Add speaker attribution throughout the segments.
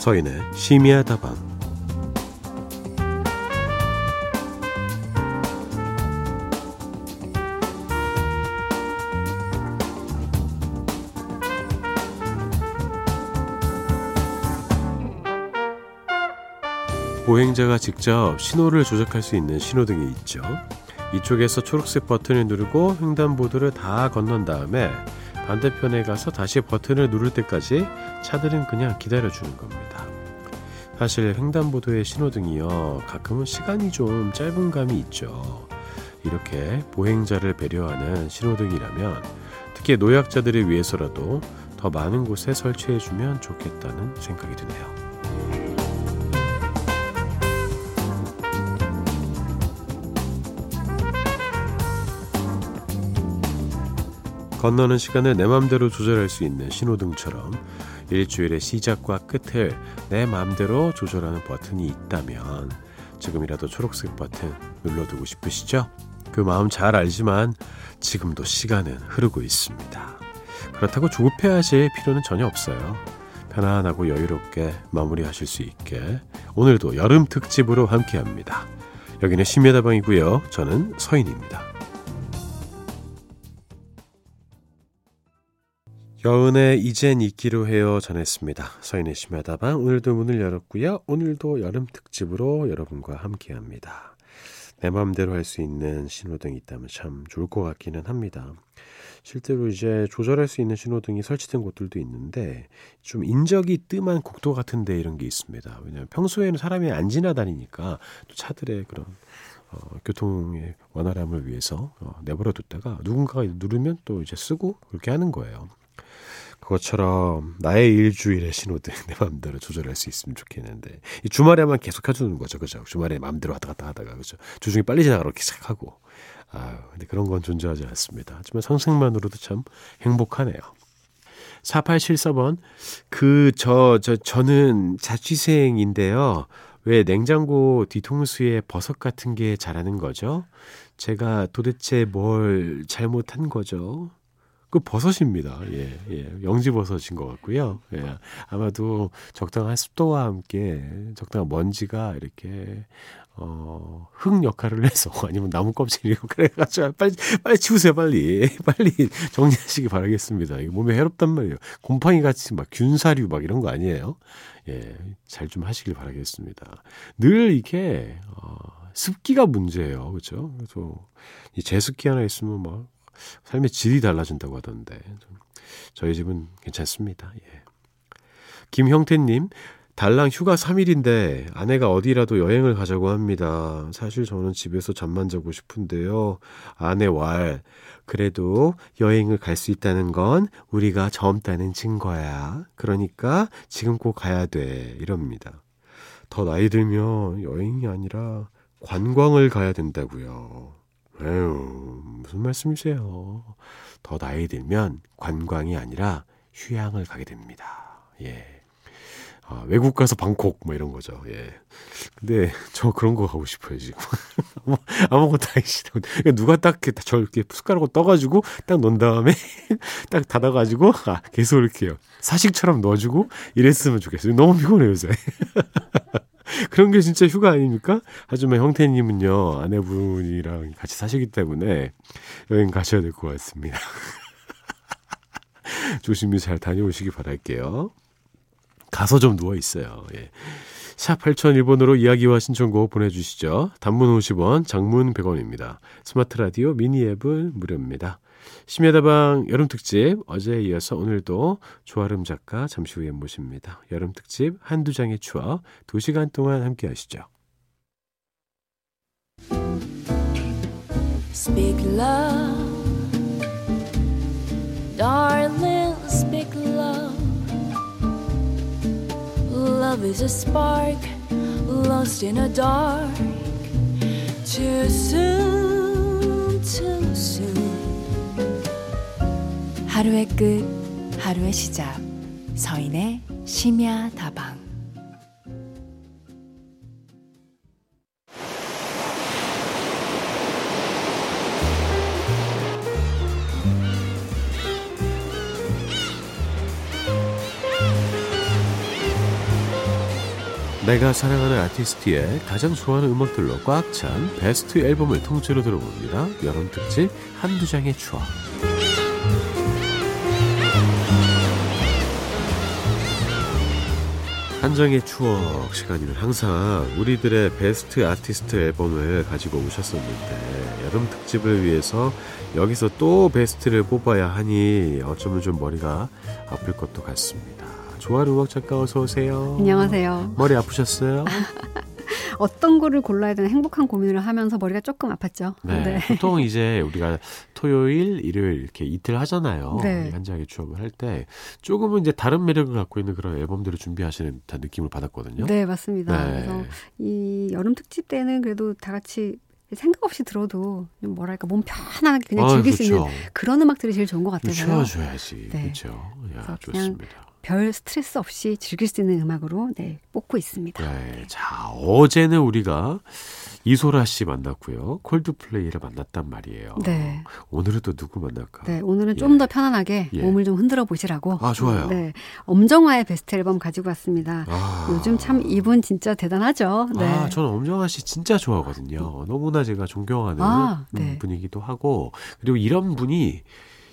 Speaker 1: 서인의 심야 다방 보행자가 직접 신호를 조작할 수 있는 신호등이 있죠. 이쪽에서 초록색 버튼을 누르고 횡단보도를 다 건넌 다음에 반대편에 가서 다시 버튼을 누를 때까지 차들은 그냥 기다려주는 겁니다. 사실 횡단보도의 신호등이요. 가끔은 시간이 좀 짧은 감이 있죠. 이렇게 보행자를 배려하는 신호등이라면 특히 노약자들을 위해서라도 더 많은 곳에 설치해주면 좋겠다는 생각이 드네요. 건너는 시간을 내 맘대로 조절할 수 있는 신호등처럼 일주일의 시작과 끝을 내 맘대로 조절하는 버튼이 있다면 지금이라도 초록색 버튼 눌러두고 싶으시죠? 그 마음 잘 알지만 지금도 시간은 흐르고 있습니다. 그렇다고 조급해하실 필요는 전혀 없어요. 편안하고 여유롭게 마무리하실 수 있게 오늘도 여름 특집으로 함께합니다. 여기는 심야다방이고요. 저는 서인입니다. 여은의 이젠 있기로 해요 전했습니다. 서인의 심야다방 오늘도 문을 열었고요. 오늘도 여름 특집으로 여러분과 함께합니다. 내 마음대로 할 수 있는 신호등이 있다면 참 좋을 것 같기는 합니다. 실제로 이제 조절할 수 있는 신호등이 설치된 곳들도 있는데 좀 인적이 뜸한 국도 같은데 이런 게 있습니다. 왜냐하면 평소에는 사람이 안 지나다니니까 또 차들의 그런 어, 교통의 원활함을 위해서 어, 내버려 뒀다가 누군가가 누르면 또 이제 쓰고 그렇게 하는 거예요. 그것처럼 나의 일주일의 신호등 내 마음대로 조절할 수 있으면 좋겠는데 이 주말에만 계속 해주는 거죠, 그죠? 주말에 마음대로 왔다 갔다 하다가 그죠? 주중에 빨리 지나가러 시작하고 아 근데 그런 건 존재하지 않습니다. 하지만 상승만으로도 참 행복하네요. 4874번 그저저 저는 자취생인데요. 왜 냉장고 뒤통수에 버섯 같은 게 자라는 거죠? 제가 도대체 뭘 잘못한 거죠? 그 버섯입니다. 예, 예. 영지버섯인 것 같고요. 예. 아마도 적당한 습도와 함께 적당한 먼지가 이렇게 어, 흙 역할을 해서 아니면 나무 껍질 역할을 해가지고 빨리 빨리 치우세요 빨리 빨리 정리하시기 바라겠습니다. 이거 몸에 해롭단 말이에요. 곰팡이 같이 막 균사류 막 이런 거 아니에요. 예, 잘 좀 하시길 바라겠습니다. 늘 이게 어, 습기가 문제예요, 그렇죠? 그래서 이 제습기 하나 있으면 막 삶의 질이 달라진다고 하던데 저희 집은 괜찮습니다. 예. 김형태님 달랑 휴가 3일인데 아내가 어디라도 여행을 가자고 합니다. 사실 저는 집에서 잠만 자고 싶은데요. 아내 왈 그래도 여행을 갈 수 있다는 건 우리가 젊다는 증거야. 그러니까 지금 꼭 가야 돼. 이럽니다. 더 나이 들면 여행이 아니라 관광을 가야 된다고요. 에휴, 무슨 말씀이세요? 더 나이 들면 관광이 아니라 휴양을 가게 됩니다. 예. 아, 외국 가서 방콕 뭐 이런 거죠. 예. 근데 저 그런 거 가고 싶어요 지금. 아무것도 싫어. 그러니까 누가 딱저 이렇게 숟가락으로 떠가지고 딱 넣은 다음에 딱 닫아가지고 아 계속 이렇게요. 사식처럼 넣어주고 이랬으면 좋겠어요. 너무 피곤해요 요새. 그런 게 진짜 휴가 아닙니까? 하지만 형태님은요, 아내분이랑 같이 사시기 때문에 여행 가셔야 될 것 같습니다. 조심히 잘 다녀오시기 바랄게요. 가서 좀 누워 있어요. 예. 샵 8001번으로 이야기와 신청곡 보내주시죠. 단문 50원, 장문 100원입니다. 스마트 라디오 미니 앱은 무료입니다. 심야다방 여름특집 어제에 이어서 오늘도 조아름 작가 잠시 후에 모십니다. 여름특집 한두 장의 추억 2시간 동안 함께 하시죠. Speak love Darling speak love Love is a spark Lost in a dark Too soon Too soon 하루의 끝, 하루의 시작. 서인의 심야 다방. 내가 사랑하는 아티스트의 가장 좋아하는 음악들로 꽉 찬 베스트 앨범을 통째로 들어봅니다. 여름 특집 한두 장의 추억. 한정의 추억 시간이면 항상 우리들의 베스트 아티스트 앨범을 가지고 오셨었는데 여름 특집을 위해서 여기서 또 베스트를 뽑아야 하니 어쩌면 좀 머리가 아플 것도 같습니다. 조아르 음악 작가 어서 오세요.
Speaker 2: 안녕하세요.
Speaker 1: 머리 아프셨어요?
Speaker 2: 어떤 거를 골라야 되는 행복한 고민을 하면서 머리가 조금 아팠죠.
Speaker 1: 네. 네. 보통 이제 우리가 토요일, 일요일 이렇게 이틀 하잖아요. 네. 한 장의 추억을 할 때 조금은 이제 다른 매력을 갖고 있는 그런 앨범들을 준비하시는 듯한 느낌을 받았거든요.
Speaker 2: 네, 맞습니다. 네. 그래서 이 여름 특집 때는 그래도 다 같이 생각 없이 들어도 좀 뭐랄까 몸 편하게 그냥 아, 즐길 그렇죠. 수 있는 그런 음악들이 제일 좋은 것 같아요.
Speaker 1: 쉬어줘야지. 네. 그렇죠. 야, 좋습니다.
Speaker 2: 별 스트레스 없이 즐길 수 있는 음악으로 네, 뽑고 있습니다.
Speaker 1: 네, 자 어제는 우리가 이소라 씨 만났고요. 콜드플레이를 만났단 말이에요. 네. 오늘은 또 누구 만날까?
Speaker 2: 네, 오늘은 예. 좀더 편안하게 예. 몸을 좀 흔들어 보시라고.
Speaker 1: 아, 좋아요.
Speaker 2: 네. 엄정화의 베스트 앨범 가지고 왔습니다. 아. 요즘 참 이분 진짜 대단하죠. 네.
Speaker 1: 아, 저는 엄정화 씨 진짜 좋아하거든요. 너무나 제가 존경하는 아, 네. 분이기도 하고 그리고 이런 분이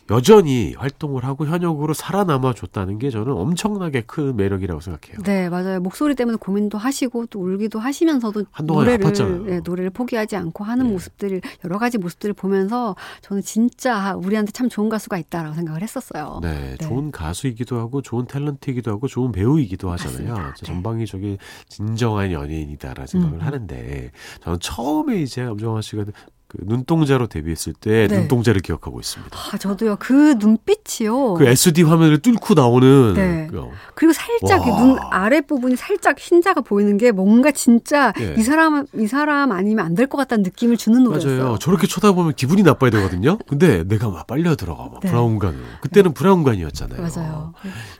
Speaker 1: 여전히 활동을 하고 현역으로 살아남아 줬다는 게 저는 엄청나게 큰 매력이라고 생각해요.
Speaker 2: 네, 맞아요. 목소리 때문에 고민도 하시고 또 울기도 하시면서도 노래를 네, 노래를 포기하지 않고 하는 네. 모습들 여러 가지 모습들을 보면서 저는 진짜 우리한테 참 좋은 가수가 있다라고 생각을 했었어요.
Speaker 1: 네, 네. 좋은 가수이기도 하고 좋은 탤런트이기도 하고 좋은 배우이기도 하잖아요. 네. 전방위적인 진정한 연예인이다라는 생각을 음. 하는데 저는 처음에 이제 엄정화 씨가 그 눈동자로 데뷔했을 때 네. 눈동자를 기억하고 있습니다.
Speaker 2: 아, 저도요. 그 눈빛이요.
Speaker 1: 그 SD 화면을 뚫고 나오는. 네.
Speaker 2: 그, 그리고 살짝 눈 아랫 부분이 살짝 흰자가 보이는 게 뭔가 진짜 네. 이 사람 이 사람 아니면 안 될 것 같다는 느낌을 주는 노래였어요.
Speaker 1: 맞아요. 저렇게 쳐다보면 기분이 나빠야 되거든요. 근데 내가 막 빨려 들어가 막 네. 브라운관. 그때는 브라운관이었잖아요.
Speaker 2: 맞아요.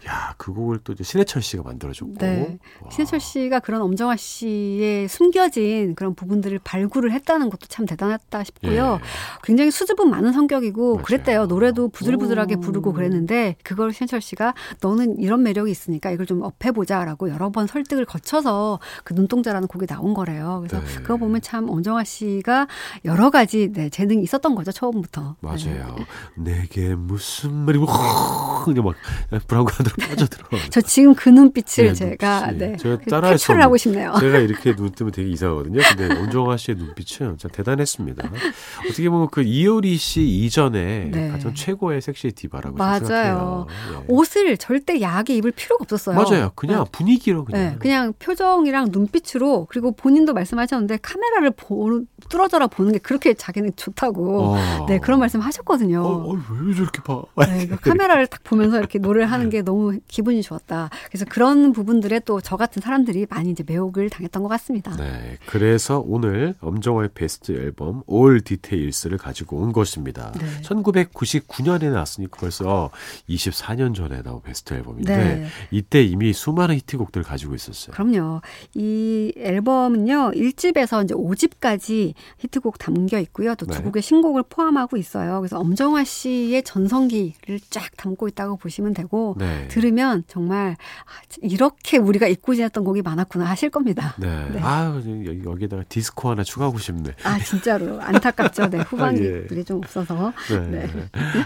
Speaker 1: 야, 그 곡을 또 이제 신해철 씨가 만들어줬고. 네.
Speaker 2: 신해철 씨가 그런 엄정화 씨의 숨겨진 그런 부분들을 발굴을 했다는 것도 참 대단했다. 않았다 싶고요. 예. 굉장히 수줍음 많은 성격이고 맞아요. 그랬대요. 노래도 부들부들하게 오. 부르고 그랬는데 그걸 신철 씨가 너는 이런 매력이 있으니까 이걸 좀 업해보자라고 여러 번 설득을 거쳐서 그 눈동자라는 곡이 나온 거래요. 그래서 네. 그거 보면 참 엄정화 씨가 여러 가지 네, 재능이 있었던 거죠 처음부터.
Speaker 1: 맞아요. 네. 내게 무슨 말이 그냥 막 브라운관으로 빠져들어.
Speaker 2: 저 지금 그 눈빛을 네, 제가 네, 제가 따라해서 하고 싶네요.
Speaker 1: 제가 이렇게 눈 뜨면 되게 이상하거든요. 근데 엄정화 씨의 눈빛은 진짜 대단했습니다. 어떻게 보면 그 이효리 씨 이전에 네. 가장 최고의 섹시 디바라고 맞아요. 생각해요.
Speaker 2: 예. 옷을 절대 야하게 입을 필요가 없었어요.
Speaker 1: 맞아요. 그냥 네. 분위기로 그냥. 네.
Speaker 2: 그냥 표정이랑 눈빛으로 그리고 본인도 말씀하셨는데 카메라를 보, 뚫어져라 보는 게 그렇게 자기는 좋다고 어. 네 그런 말씀 하셨거든요.
Speaker 1: 어, 어, 왜 저렇게 봐?
Speaker 2: 네, 그 카메라를 딱 보면서 이렇게 노래를 하는 게 너무 기분이 좋았다. 그래서 그런 부분들에 또 저 같은 사람들이 많이 이제 매혹을 당했던 것 같습니다.
Speaker 1: 네, 그래서 오늘 엄정화의 베스트 앨범 올 디테일스를 가지고 온 것입니다. 네. 1999년에 나왔으니까 벌써 24년 전에 나온 베스트 앨범인데 네. 이때 이미 수많은 히트곡들을 가지고 있었어요.
Speaker 2: 그럼요. 이 앨범은요. 1집에서 이제 5집까지 히트곡 담겨 있고요. 또두 네. 곡의 신곡을 포함하고 있어요. 그래서 엄정화 씨의 전성기를 쫙 담고 있다고 보시면 되고 네. 들으면 정말 아, 이렇게 우리가 잊고 지냈던 곡이 많았구나 하실 겁니다.
Speaker 1: 네. 네. 아, 여기다가 디스코 하나 추가하고 싶네.
Speaker 2: 아, 진짜로. 안타깝죠. 네, 후반기들이 예. 좀 없어서. 네. 네.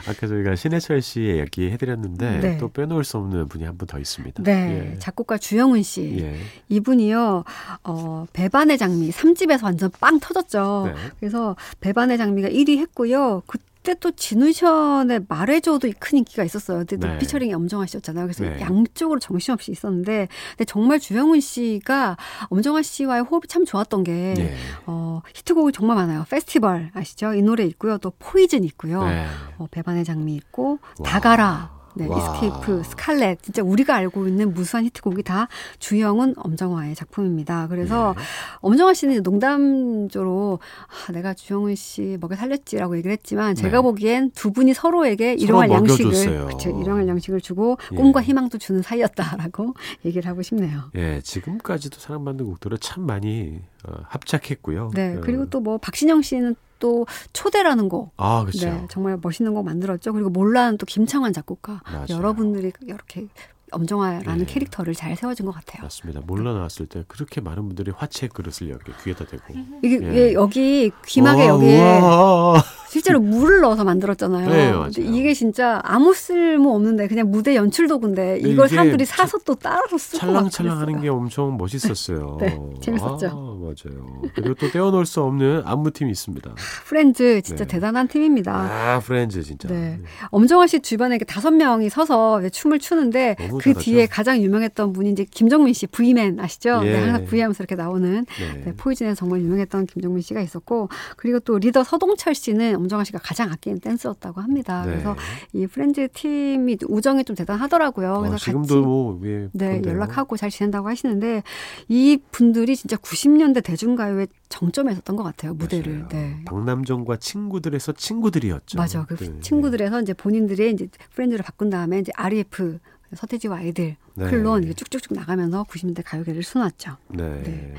Speaker 1: 아까 저희가 신해철 씨 얘기 해드렸는데 네. 또 빼놓을 수 없는 분이 한 분 더 있습니다.
Speaker 2: 네, 예. 작곡가 주영훈 씨. 예. 이분이요, 어, 배반의 장미 3집에서 완전 빵 터졌죠. 네. 그래서 배반의 장미가 1위 했고요. 그 그때 또 지누션의 말해줘도 큰 인기가 있었어요. 그때 네. 피처링이 엄정화 씨였잖아요. 그래서 네. 양쪽으로 정신없이 있었는데, 근데 정말 주영훈 씨가 엄정화 씨와의 호흡이 참 좋았던 게, 네. 어, 히트곡이 정말 많아요. Festival 아시죠? 이 노래 있고요. 또 Poison 있고요. 네. 어, 배반의 장미 있고, 와. 다 가라. 네, 와. Escape, Scarlet, 진짜 우리가 알고 있는 무수한 히트곡이 다 주영은 엄정화의 작품입니다. 그래서 네. 엄정화 씨는 농담조로 아, 내가 주영은 씨 먹여 살렸지라고 얘기를 했지만 제가 네. 보기엔 두 분이 서로에게 일용할 양식을 그쵸, 일용할 양식을 주고 예. 꿈과 희망도 주는 사이였다라고 얘기를 하고 싶네요.
Speaker 1: 예, 지금까지도 사랑받는 곡들을 참 많이 어, 합작했고요.
Speaker 2: 네, 그리고 어. 또뭐 박신영 씨는 또 초대라는 곡. 아, 그렇죠. 네, 정말 멋있는 곡 만들었죠. 그리고 몰라는 또 김창완 작곡가. 맞아요. 여러분들이 이렇게 엄정화라는 네. 캐릭터를 잘 세워준 것 같아요.
Speaker 1: 맞습니다. 몰라 나왔을 때 그렇게 많은 분들이 화채 그릇을 여기 귀에다 대고
Speaker 2: 이게 예. 여기 귀막에 여기에 우와. 실제로 물을 넣어서 만들었잖아요. 네, 맞아요. 이게 진짜 아무 쓸모 없는데 그냥 무대 연출 도구인데 이걸 사람들이 사서 또 따라서 쓰고
Speaker 1: 찰랑찰랑하는 게 엄청 멋있었어요.
Speaker 2: 네, 재밌었죠. 아,
Speaker 1: 맞아요. 그리고 또 떼어놓을 수 없는 안무팀이 있습니다.
Speaker 2: 프렌즈 진짜 네. 대단한 팀입니다.
Speaker 1: 아 프렌즈 진짜.
Speaker 2: 네. 네. 엄정화 씨 주변에 다섯 명이 서서 춤을 추는데 그 잘하죠. 뒤에 가장 유명했던 분이 이제 김정민 씨 V맨 아시죠? 예. 네, 항상 V하면서 이렇게 나오는 네. 네, Poison에 정말 유명했던 김정민 씨가 있었고 그리고 또 리더 서동철 씨는 엄정화 씨가 가장 아끼는 댄스였다고 합니다. 네. 그래서 이 프렌즈 팀이 우정이 좀 대단하더라고요. 그래서 어,
Speaker 1: 지금도 같이 뭐, 예,
Speaker 2: 네, 연락하고 잘 지낸다고 하시는데 이 분들이 진짜 90년 대 대중가요의 정점에 섰던 것 같아요. 무대를. 네.
Speaker 1: 박남정과 친구들에서 친구들이었죠.
Speaker 2: 맞아. 그 네. 친구들에서 이제 본인들의 이제 프렌즈를 바꾼 다음에 이제 REF 서태지와 아이들 네. 클론 쭉쭉쭉 나가면서 90년대 가요계를 수놨죠.
Speaker 1: 네. 네.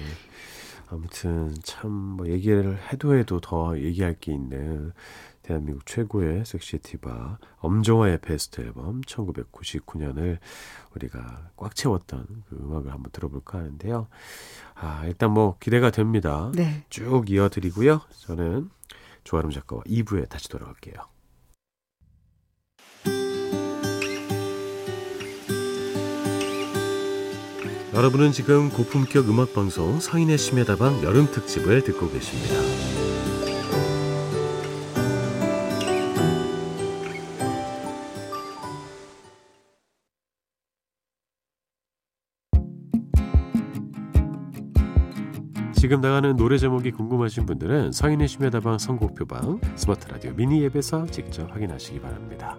Speaker 1: 아무튼 참 뭐 얘기를 해도 해도 더 얘기할 게 있는 대한민국 최고의 섹시 티바 엄정화의 베스트 앨범 1999년을 우리가 꽉 채웠던 그 음악을 한번 들어볼까 하는데요. 아, 일단 뭐 기대가 됩니다. 네. 쭉 이어드리고요. 저는 조아름 작가와 2부에 다시 돌아올게요. 여러분은 지금 고품격 음악 방송 서인의 심야다방 여름 특집을 듣고 계십니다. 지금 나가는 노래 제목이 궁금하신 분들은 서인의 심야 다방 선곡표방 스마트 라디오 미니 앱에서 직접 확인하시기 바랍니다.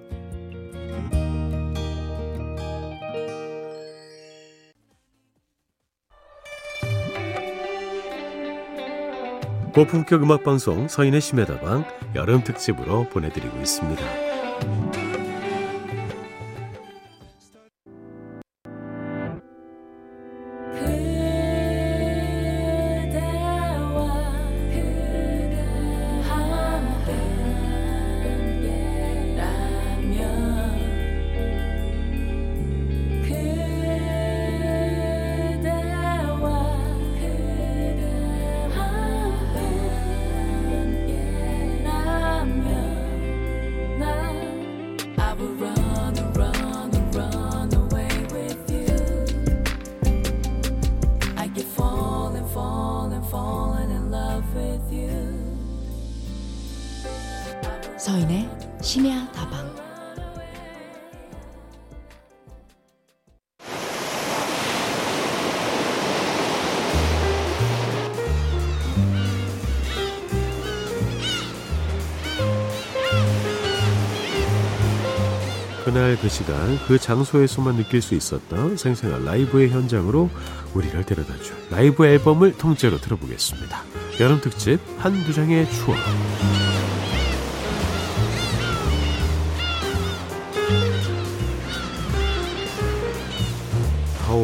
Speaker 1: 고품격 음악 방송 서인의 심야 다방 여름 특집으로 보내드리고 있습니다. 심야 다방 그날 그 시간 그 장소에서만 느낄 수 있었던 생생한 라이브의 현장으로 우리를 데려다줘 라이브 앨범을 통째로 들어보겠습니다. 여름 특집 한두 장의 추억.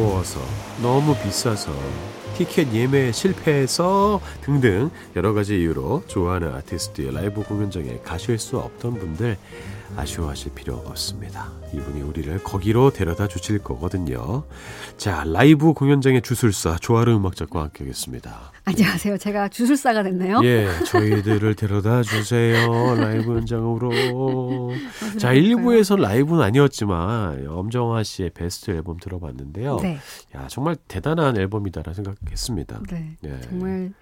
Speaker 1: 더워서 너무 비싸서 티켓 예매 실패해서 등등 여러 가지 이유로 좋아하는 아티스트의 라이브 공연장에 가실 수 없던 분들 아쉬워하실 필요 없습니다. 이분이 우리를 거기로 데려다 주실 거거든요. 자, 라이브 공연장의 주술사 조아르 음악작가와 함께 하겠습니다.
Speaker 2: 안녕하세요. 제가 주술사가 됐네요.
Speaker 1: 예, 저희들을 데려다 주세요. 라이브 현장으로. 자, 1, 2부에서 라이브는 아니었지만 엄정화 씨의 베스트 앨범 들어봤는데요. 네. 야, 정말 대단한 앨범이다라 생각했습니다.
Speaker 2: 네. 예. 정말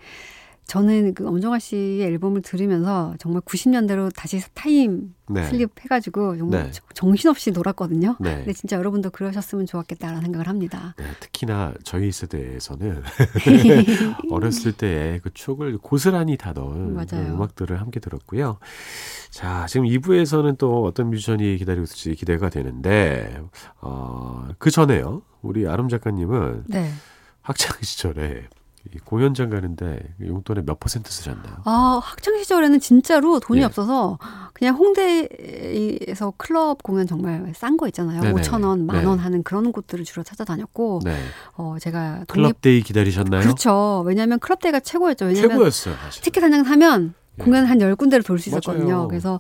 Speaker 2: 저는 그 엄정화 씨의 앨범을 들으면서 정말 90년대로 다시 타임 네. 슬립 해가지고 정말 네. 정신없이 놀았거든요. 네. 근데 진짜 여러분도 그러셨으면 좋았겠다라는 생각을 합니다.
Speaker 1: 네, 특히나 저희 세대에서는 어렸을 때의 그 추억을 고스란히 다 넣은 그 음악들을 함께 들었고요. 자, 지금 2부에서는 또 어떤 뮤지션이 기다리고 있을지 기대가 되는데, 어, 그 전에요. 우리 아름 작가님은 네. 학창 시절에 이 공연장 가는데 용돈의 몇 퍼센트 쓰셨나요?
Speaker 2: 아 학창 시절에는 진짜로 돈이 예. 없어서 그냥 홍대에서 클럽 공연 정말 싼 거 있잖아요. 네네. 5천 원, 만원 네. 하는 그런 곳들을 주로 찾아다녔고 네. 어 제가
Speaker 1: 독립... 클럽데이 기다리셨나요?
Speaker 2: 그렇죠. 왜냐하면 클럽데이가 최고였죠. 왜냐면
Speaker 1: 최고였어요.
Speaker 2: 사실. 티켓 한 장 사면 공연 한 10군데를 돌 수 있었거든요. 맞아요. 그래서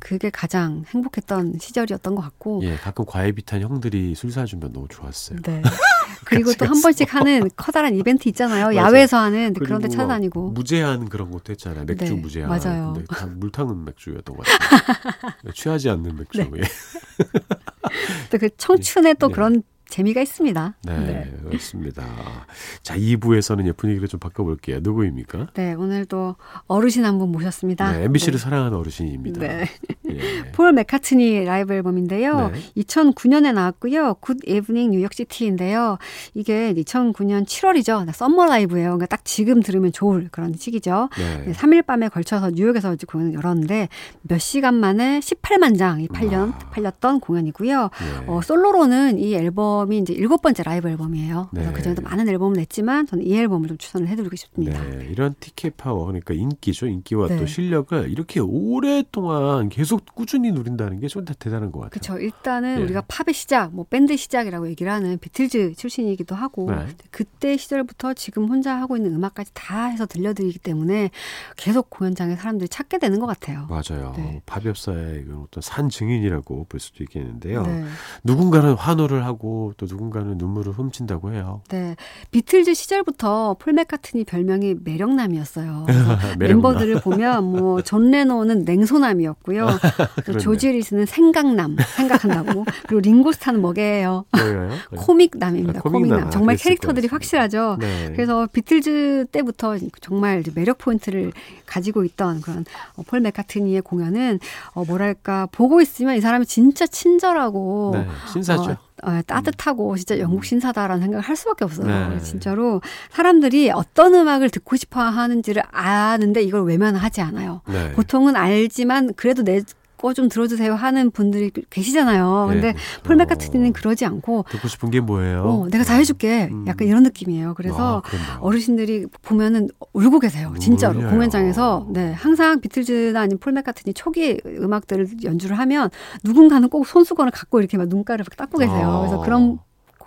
Speaker 2: 그게 가장 행복했던 시절이었던 것 같고.
Speaker 1: 예, 가끔 과외비 탄 형들이 술 사주면 너무 좋았어요.
Speaker 2: 네. 그리고 또 한 번씩 하는 커다란 이벤트 있잖아요. 야외에서 하는 그런 데 찾아다니고.
Speaker 1: 무제한 그런 것도 했잖아요. 맥주 네, 무제한.
Speaker 2: 맞아요.
Speaker 1: 근데 물타는 맥주였던 것 같아요. 취하지 않는 맥주. 네.
Speaker 2: 또그 청춘의 또 네. 그런 재미가 있습니다.
Speaker 1: 네, 네. 그렇습니다. 자, 2부에서는 분위기를 좀 바꿔볼게요. 누구입니까?
Speaker 2: 네, 오늘도 어르신 한 분 모셨습니다.
Speaker 1: 네, MBC를 네. 사랑하는 어르신입니다. 네.
Speaker 2: 예. 폴 맥카트니 라이브 앨범인데요. 네. 2009년에 나왔고요. Good Evening New York City인데요. 이게 2009년 7월이죠. summer 라이브예요. 그러니까 딱 지금 들으면 좋을 그런 시기죠. 네. 3일 밤에 걸쳐서 뉴욕에서 공연을 열었는데 몇 시간 만에 18만 장이 팔년, 아. 팔렸던 공연이고요. 네. 어, 솔로로는 이 앨범 앨범이 이제 일곱 번째 라이브 앨범이에요. 그래서 네. 그전에도 많은 앨범을 냈지만 저는 이 앨범을 좀 추천을 해드리고 싶습니다.
Speaker 1: 네. 이런 티켓 파워 그러니까 인기죠. 인기와 네. 또 실력을 이렇게 오랫동안 계속 꾸준히 누린다는 게 좀 대단한 것 같아요.
Speaker 2: 그렇죠. 일단은 예. 우리가 팝의 시작, 뭐 밴드 시작이라고 얘기를 하는 비틀즈 출신이기도 하고 네. 그때 시절부터 지금 혼자 하고 있는 음악까지 다 해서 들려드리기 때문에 계속 공연장에 사람들이 찾게 되는 것 같아요.
Speaker 1: 맞아요. 네. 팝 역사의 어떤 산 증인이라고 볼 수도 있겠는데요. 네. 누군가는 환호를 하고 또 누군가는 눈물을 훔친다고 해요.
Speaker 2: 네. 비틀즈 시절부터 폴 맥카트니 별명이 매력남이었어요. 멤버들을 보면 뭐 존 레논은 냉소남이었고요. 조지 해리슨은 생각남, 생각한다고. 그리고 링고스타는 뭐게요? 코믹남입니다. 아, 코믹남. 코믹남. 정말 캐릭터들이 확실하죠. 네. 그래서 비틀즈 때부터 정말 매력 포인트를 가지고 있던 그런 어, 폴 맥카트니의 공연은 어, 뭐랄까 보고 있으면 이 사람이 진짜 친절하고
Speaker 1: 네, 신사죠. 어,
Speaker 2: 어, 따뜻하고 진짜 영국 신사다라는 생각을 할 수밖에 없어요. 네. 진짜로 사람들이 어떤 음악을 듣고 싶어 하는지를 아는데 이걸 외면하지 않아요. 네. 보통은 알지만 그래도 내 거좀 들어주세요 하는 분들이 계시잖아요. 네, 근데 네. 폴 맥카트니는 그러지 않고
Speaker 1: 듣고 싶은 게 뭐예요?
Speaker 2: 어, 내가 다 해줄게. 음. 약간 이런 느낌이에요. 그래서 아, 어르신들이 보면은 울고 계세요. 진짜로 울려요. 공연장에서 네 항상 비틀즈나 아니면 폴 맥카트니 초기 음악들을 연주를 하면 누군가는 꼭 손수건을 갖고 이렇게 막 눈가를 닦고 계세요. 아. 그래서 그런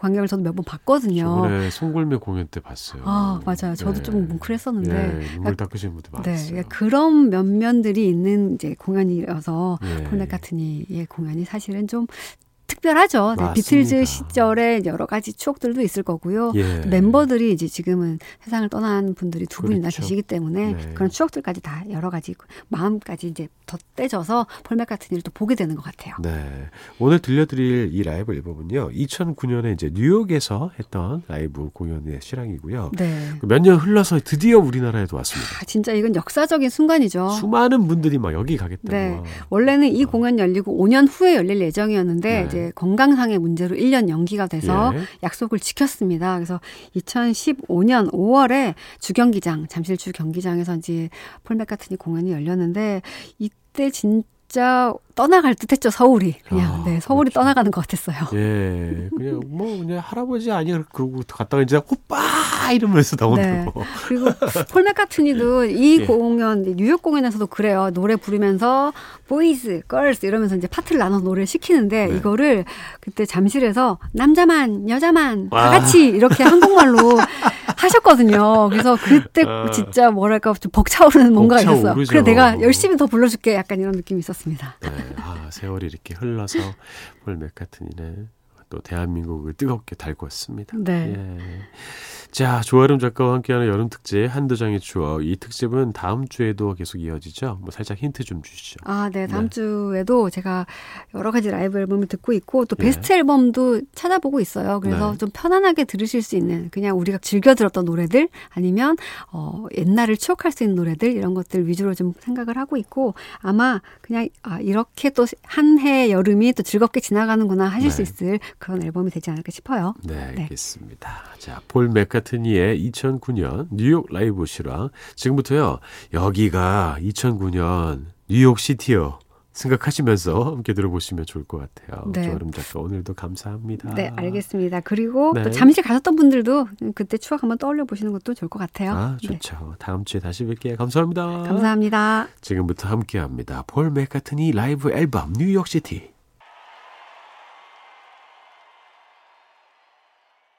Speaker 2: 광경을 저도 몇 번 봤거든요.
Speaker 1: 네, 송골매 공연 때 봤어요.
Speaker 2: 아 맞아요. 저도 네. 좀 뭉클했었는데
Speaker 1: 네, 눈물 그러니까 닦으시는 분들 많았어요. 네, 그러니까
Speaker 2: 그런 면면들이 있는 이제 공연이어서 네. 폴 맥카트니의 공연이 사실은 좀 특별하죠. 네, 비틀즈 시절에 여러 가지 추억들도 있을 거고요. 예. 멤버들이 이제 지금은 세상을 떠난 분들이 두 분이나 그렇죠. 계시기 때문에 네. 그런 추억들까지 다 여러 가지 마음까지 이제 덧대져서 폴 맥카트니를 또 보게 되는 것 같아요.
Speaker 1: 네. 오늘 들려드릴 이 라이브 앨범은요. 2009년에 이제 뉴욕에서 했던 라이브 공연의 실황이고요. 네. 그 몇년 흘러서 드디어 우리나라에도 왔습니다.
Speaker 2: 아, 진짜 이건 역사적인 순간이죠.
Speaker 1: 수많은 분들이 막 여기 가겠다고. 네.
Speaker 2: 원래는 이 어. 공연 열리고 5년 후에 열릴 예정이었는데 네. 이제 건강상의 문제로 1년 연기가 돼서 예. 약속을 지켰습니다. 그래서 2015년 5월에 주경기장 잠실주 경기장에서 이제 폴 맥카트니 공연이 열렸는데 이 그때 진짜 떠나갈 듯했죠 서울이 그냥 아, 네 서울이 그렇죠. 떠나가는 것 같았어요.
Speaker 1: 예, 그냥 뭐 그냥 할아버지 아니야 그러고 갔다가 이제 오빠 이러면서 나오는 네. 거.
Speaker 2: 그리고 폴 맥카트니도 이 예. 공연 뉴욕 공연에서도 그래요 노래 부르면서 boys, girls 이러면서 이제 파트를 나눠서 노래를 시키는데 네. 이거를 그때 잠실에서 남자만 여자만 다 같이 이렇게 한국말로 하셨거든요. 그래서 그때 아. 진짜 뭐랄까 좀 벅차오르는 뭔가가 있었어요. 그래 내가 열심히 더 불러줄게 약간 이런 느낌이 있었습니다.
Speaker 1: 네. 아 세월이 이렇게 흘러서 폴 맥카트니는 또 대한민국을 뜨겁게 달궜습니다. 네. 예. 자, 조아름 작가와 함께하는 여름 특집 한두 장의 추억. 이 특집은 다음 주에도 계속 이어지죠. 뭐 살짝 힌트 좀 주시죠.
Speaker 2: 아, 네. 다음 네. 주에도 제가 여러 가지 라이브 앨범을 듣고 있고 또 네. 베스트 네. 앨범도 찾아보고 있어요. 그래서 네. 좀 편안하게 들으실 수 있는 그냥 우리가 즐겨 들었던 노래들 아니면 어, 옛날을 추억할 수 있는 노래들 이런 것들 위주로 좀 생각을 하고 있고 아마 그냥 아, 이렇게 또 한 해 여름이 또 즐겁게 지나가는구나 하실 수 네. 있을 그런 앨범이 되지 않을까 싶어요.
Speaker 1: 네, 알겠습니다. 자, 볼 맥카트니의 2009년 뉴욕 라이브 실황. 지금부터요. 여기가 2009년 뉴욕 시티요. 생각하시면서 함께 들어보시면 좋을 것 같아요. 네. 조아름 작가 오늘도 감사합니다.
Speaker 2: 네, 알겠습니다. 그리고 네. 또 잠실 가셨던 분들도 그때 추억 한번 떠올려 보시는 것도 좋을 것 같아요.
Speaker 1: 아, 네. 좋죠. 네. 다음 주에 다시 뵐게요. 감사합니다.
Speaker 2: 감사합니다.
Speaker 1: 지금부터 함께합니다. 폴 맥카트니 라이브 앨범 뉴욕시티.